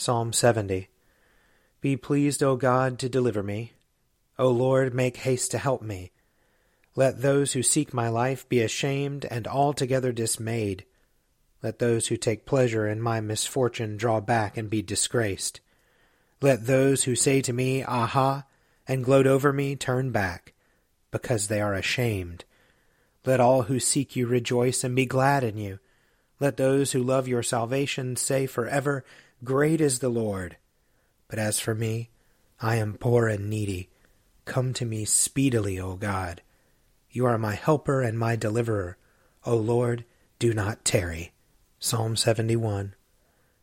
Psalm 70 Be pleased, O God, to deliver me. O Lord, make haste to help me. Let those who seek my life be ashamed and altogether dismayed. Let those who take pleasure in my misfortune draw back and be disgraced. Let those who say to me, Aha, and gloat over me turn back, because they are ashamed. Let all who seek you rejoice and be glad in you. Let those who love your salvation say forever, Great is the Lord. But as for me, I am poor and needy. Come to me speedily, O God. You are my helper and my deliverer. O Lord, do not tarry. Psalm 71.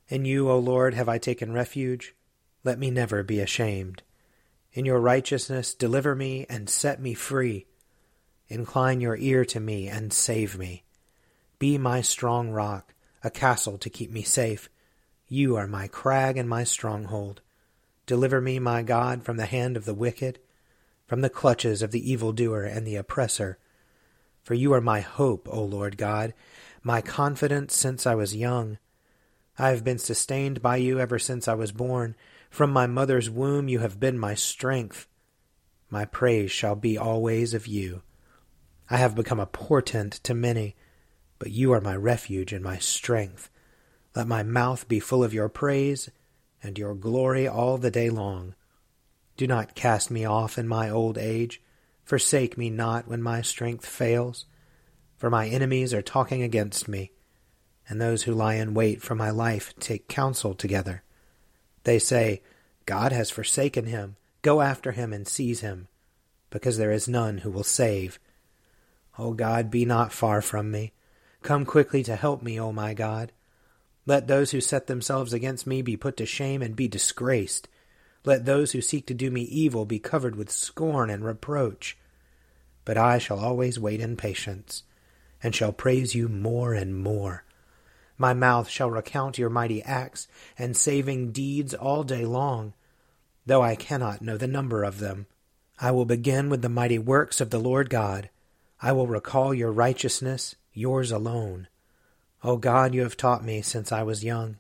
In you, O Lord, have I taken refuge. Let me never be ashamed. In your righteousness, deliver me and set me free. Incline your ear to me and save me. Be my strong rock, a castle to keep me safe you are my crag and my stronghold. Deliver me, my God, from the hand of the wicked, from the clutches of the evildoer and the oppressor. For you are my hope, O Lord God, my confidence since I was young. I have been sustained by you ever since I was born. From my mother's womb you have been my strength. My praise shall be always of you. I have become a portent to many, but you are my refuge and my strength. Let my mouth be full of your praise and your glory all the day long. Do not cast me off in my old age. Forsake me not when my strength fails. For my enemies are talking against me, and those who lie in wait for my life take counsel together. They say, God has forsaken him. Go after him and seize him, because there is none who will save. O God, be not far from me. Come quickly to help me, O my God. Let those who set themselves against me be put to shame and be disgraced. Let those who seek to do me evil be covered with scorn and reproach. But I shall always wait in patience, and shall praise you more and more. My mouth shall recount your mighty acts and saving deeds all day long, though I cannot know the number of them. I will begin with the mighty works of the Lord God. I will recall your righteousness, yours alone. O God, you have taught me since I was young,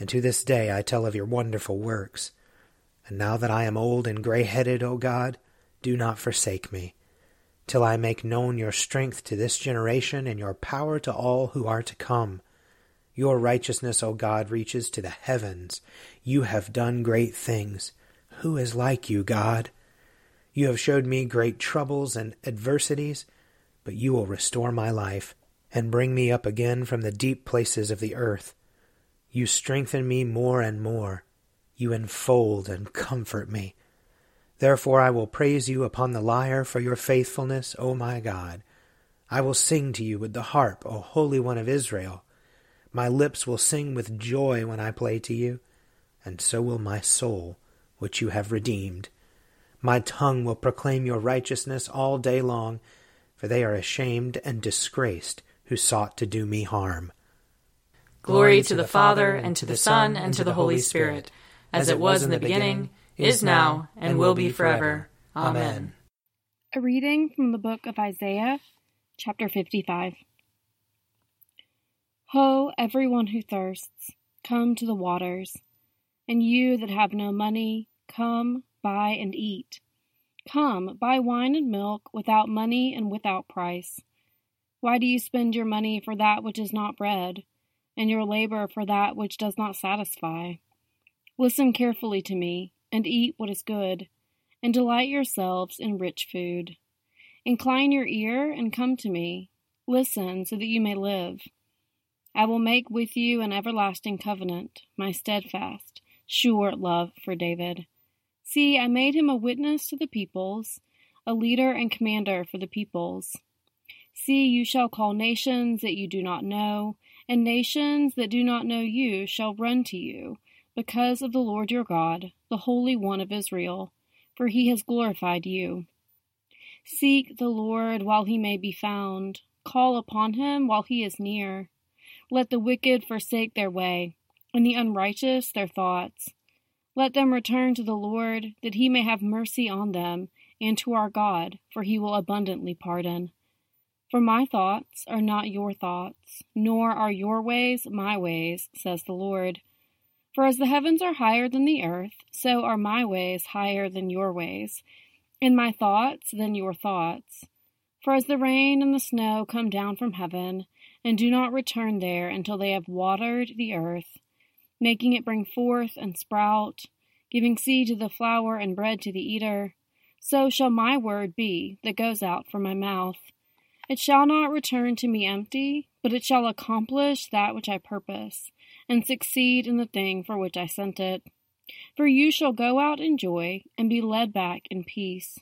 and to this day I tell of your wonderful works. And now that I am old and grey headed, O God, do not forsake me, till I make known your strength to this generation and your power to all who are to come. Your righteousness, O God, reaches to the heavens. You have done great things. Who is like you, God? You have showed me great troubles and adversities, but you will restore my life and bring me up again from the deep places of the earth. You strengthen me more and more. You enfold and comfort me. Therefore I will praise you upon the lyre for your faithfulness, O my God. I will sing to you with the harp, O Holy One of Israel. My lips will sing with joy when I play to you, and so will my soul, which you have redeemed. My tongue will proclaim your righteousness all day long, for they are ashamed and disgraced who sought to do me harm. Glory to the Father, and to the Son, and to the Holy Spirit, as it was in the beginning, is now, and will be forever. Amen. A reading from the book of Isaiah, chapter 55. Ho, everyone who thirsts, come to the waters, and you that have no money, come, buy and eat. Come, buy wine and milk without money and without price. Why do you spend your money for that which is not bread, and your labor for that which does not satisfy? Listen carefully to me, and eat what is good, and delight yourselves in rich food. Incline your ear and come to me. Listen so that you may live. I will make with you an everlasting covenant, my steadfast, sure love for David. See, I made him a witness to the peoples, a leader and commander for the peoples. See, you shall call nations that you do not know, and nations that do not know you shall run to you, because of the Lord your God, the Holy One of Israel, for he has glorified you. Seek the Lord while he may be found, call upon him while he is near. Let the wicked forsake their way, and the unrighteous their thoughts. Let them return to the Lord, that he may have mercy on them, and to our God, for he will abundantly pardon. For my thoughts are not your thoughts, nor are your ways my ways, says the Lord. For as the heavens are higher than the earth, so are my ways higher than your ways, and my thoughts than your thoughts. For as the rain and the snow come down from heaven, and do not return there until they have watered the earth, making it bring forth and sprout, giving seed to the flower and bread to the eater. So shall my word be that goes out from my mouth. It shall not return to me empty, but it shall accomplish that which I purpose, and succeed in the thing for which I sent it. For you shall go out in joy, and be led back in peace.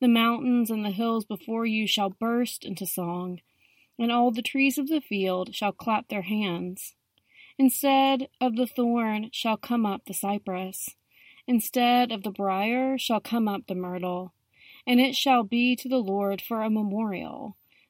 The mountains and the hills before you shall burst into song and all the trees of the field shall clap their hands. Instead of the thorn shall come up the cypress, instead of the brier shall come up the myrtle, and it shall be to the Lord for a memorial,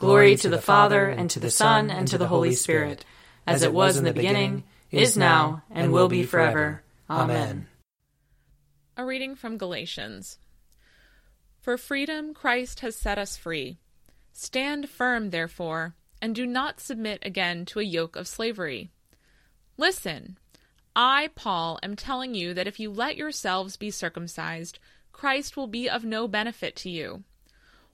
Glory to the Father, and to the Son, and to the Holy Spirit, as it was in the beginning, is now, and will be forever. Amen. A reading from Galatians. For freedom Christ has set us free. Stand firm, therefore and do not submit again to a yoke of slavery. Listen, I, Paul, am telling you that if you let yourselves be circumcised, Christ will be of no benefit to you.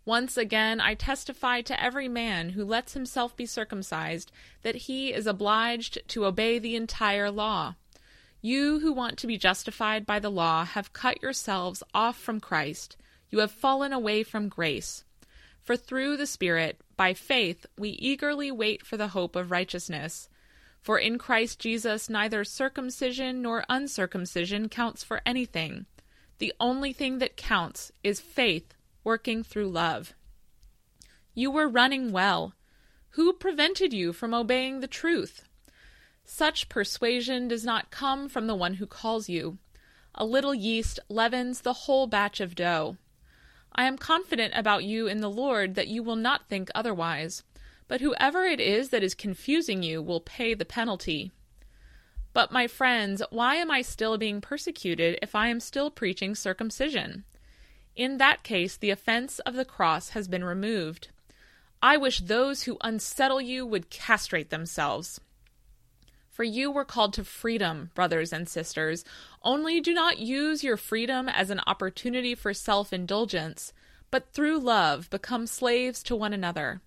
Once again, I testify to every man who lets himself be circumcised that he is obliged to obey the entire law. You who want to be justified by the law have cut yourselves off from Christ. You have fallen away from grace. For through the Spirit, by faith, we eagerly wait for the hope of righteousness. For in Christ Jesus neither circumcision nor uncircumcision counts for anything. The only thing that counts is faith working through love. You were running well. Who prevented you from obeying the truth? Such persuasion does not come from the one who calls you. A little yeast leavens the whole batch of dough. I am confident about you in the Lord that you will not think otherwise, but whoever it is that is confusing you will pay the penalty. But, my friends, why am I still being persecuted if I am still preaching circumcision? In that case, the offense of the cross has been removed. I wish those who unsettle you would castrate themselves. For you were called to freedom, brothers and sisters. Only do not use your freedom as an opportunity for self indulgence, but through love become slaves to one another.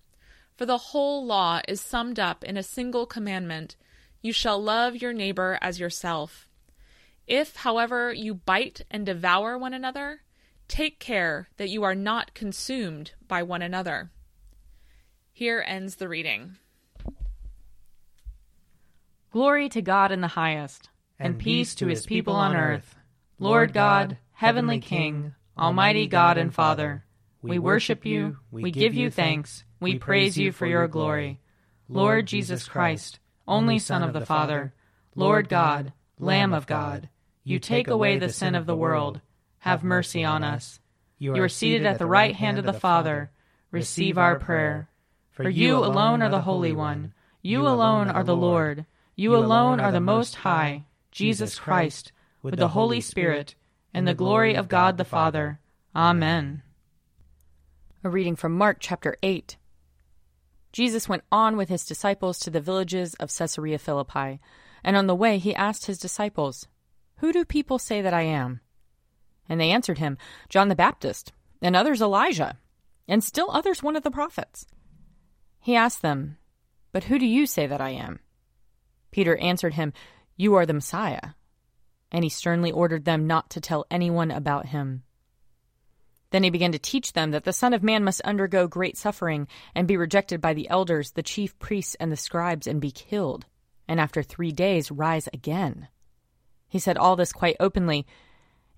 For the whole law is summed up in a single commandment You shall love your neighbor as yourself. If, however, you bite and devour one another, take care that you are not consumed by one another. Here ends the reading. Glory to God in the highest, and, and peace to his people on earth. Lord God, heavenly King, almighty God and Father, we worship you, we give you thanks, we praise you for your glory. Lord Jesus Christ, only Son of the Father, Lord God, Lamb of God, you take away the sin of the world. Have mercy on us. You are seated at the right hand of the Father. Receive our prayer. For you alone are the Holy One. You alone are the Lord. You alone are the Most High, Jesus Christ, with the Holy Spirit, and the glory of God the Father. Amen. A reading from Mark chapter 8. Jesus went on with his disciples to the villages of Caesarea Philippi, and on the way he asked his disciples, Who do people say that I am? And they answered him, John the Baptist, and others Elijah, and still others one of the prophets. He asked them, But who do you say that I am? Peter answered him, You are the Messiah. And he sternly ordered them not to tell anyone about him. Then he began to teach them that the Son of Man must undergo great suffering and be rejected by the elders, the chief priests, and the scribes, and be killed, and after three days rise again. He said all this quite openly,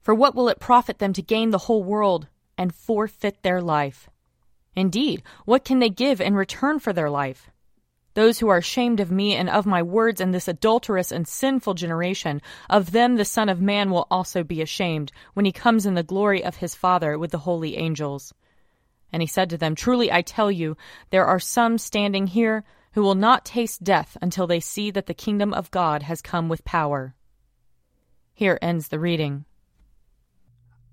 For what will it profit them to gain the whole world and forfeit their life. Indeed, what can they give in return for their life? Those who are ashamed of me and of my words in this adulterous and sinful generation, of them the Son of Man will also be ashamed when he comes in the glory of his Father with the holy angels. And he said to them, Truly I tell you, there are some standing here who will not taste death until they see that the kingdom of God has come with power. Here ends the reading.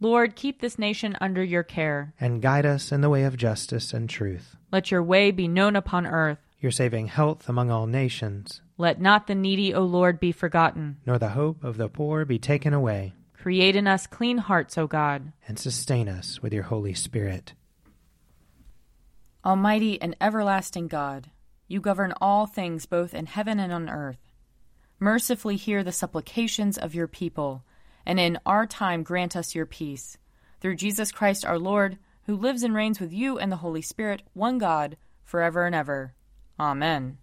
Lord, keep this nation under your care. And guide us in the way of justice and truth. Let your way be known upon earth. Your saving health among all nations. Let not the needy, O Lord, be forgotten. Nor the hope of the poor be taken away. Create in us clean hearts, O God. And sustain us with your Holy Spirit. Almighty and everlasting God, you govern all things both in heaven and on earth. Mercifully hear the supplications of your people, and in our time grant us your peace. Through Jesus Christ our Lord, who lives and reigns with you and the Holy Spirit, one God, forever and ever. Amen.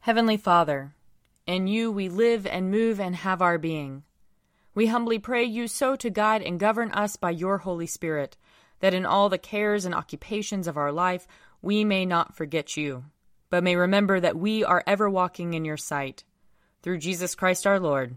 Heavenly Father, in you we live and move and have our being. We humbly pray you so to guide and govern us by your Holy Spirit that in all the cares and occupations of our life we may not forget you, but may remember that we are ever walking in your sight. Through Jesus Christ our Lord.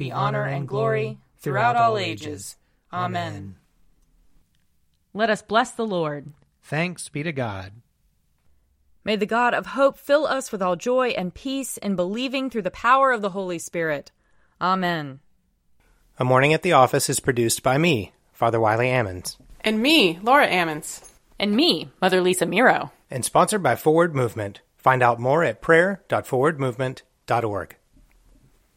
be honor and glory throughout all ages. Amen. Let us bless the Lord. Thanks be to God. May the God of hope fill us with all joy and peace in believing through the power of the Holy Spirit. Amen. A Morning at the Office is produced by me, Father Wiley Ammons. And me, Laura Ammons. And me, Mother Lisa Meirow. And sponsored by Forward Movement. Find out more at prayer.forwardmovement.org.